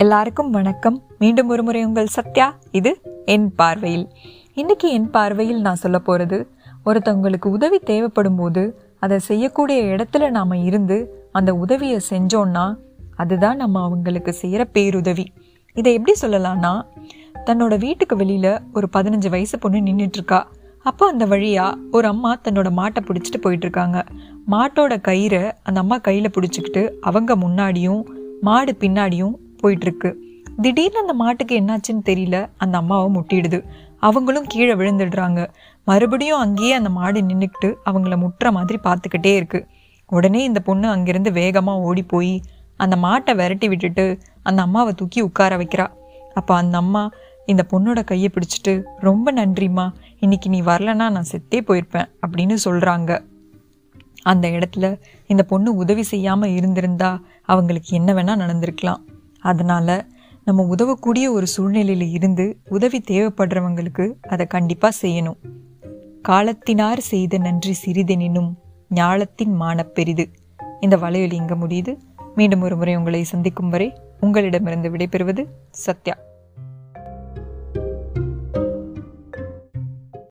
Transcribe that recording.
எல்லாருக்கும் வணக்கம். மீண்டும் ஒரு முறை உங்கள் சத்யா இது என் பார்வையில். இன்னைக்கு என் பார்வையில் நான் சொல்ல போகிறது ஒருத்தவங்களுக்கு உதவி தேவைப்படும் போது அதை செய்யக்கூடிய இடத்துல நாம் இருந்து அந்த உதவியை செஞ்சோன்னா அதுதான் நம்ம அவங்களுக்கு செய்கிற பேருதவி. இதை எப்படி சொல்லலாம்னா தன்னோட வீட்டுக்கு வெளியில் ஒரு பதினஞ்சு வயசு பொண்ணு நின்றுட்டுருக்கா அப்போ அந்த வழியா ஒரு அம்மா தன்னோட மாட்டை பிடிச்சிட்டு போயிட்டு இருக்காங்க மாட்டோட கயிறை அந்த அம்மா கையில் பிடிச்சிக்கிட்டு அவங்க முன்னாடியும் மாடு பின்னாடியும் போயிட்டு இருக்கு திடீர்னு அந்த மாட்டுக்கு என்னாச்சுன்னு தெரியல. அந்த அம்மாவை முட்டிடுது. அவங்களும் கீழே விழுந்துடுறாங்க. மறுபடியும் அங்கேயே அந்த மாடு நின்றுக்கிட்டு அவங்கள முட்டுற மாதிரி பார்த்துக்கிட்டே இருக்கு. உடனே இந்த பொண்ணு அங்கிருந்து வேகமாக ஓடி போய் அந்த மாட்டை விரட்டி விட்டுட்டு அந்த அம்மாவை தூக்கி உட்கார வைக்கிறா. அப்போ அந்த அம்மா இந்த பொண்ணோட கையை பிடிச்சிட்டு ரொம்ப நன்றிம்மா. இன்னைக்கு நீ வரலன்னா நான் செத்தே போயிருப்பேன் அப்படின்னு சொல்கிறாங்க அந்த இடத்துல இந்த பொண்ணு உதவி செய்யாமல் இருந்திருந்தா அவங்களுக்கு என்ன வேணால் நடந்திருக்கலாம். அதனால் நம்ம உதவக்கூடிய ஒரு சூழ்நிலையில் இருந்து உதவி தேவைப்படுறவங்களுக்கு அதை கண்டிப்பாக செய்யணும். காலத்தினார் செய்த நன்றி சிறிதெனினும் ஞாலத்தின் மானப்பெரிது இந்த வலையொலி இங்கே முடியுது. மீண்டும் ஒரு முறை உங்களை சந்திக்கும் வரை உங்களிடமிருந்து விடைபெறுவது சத்யா.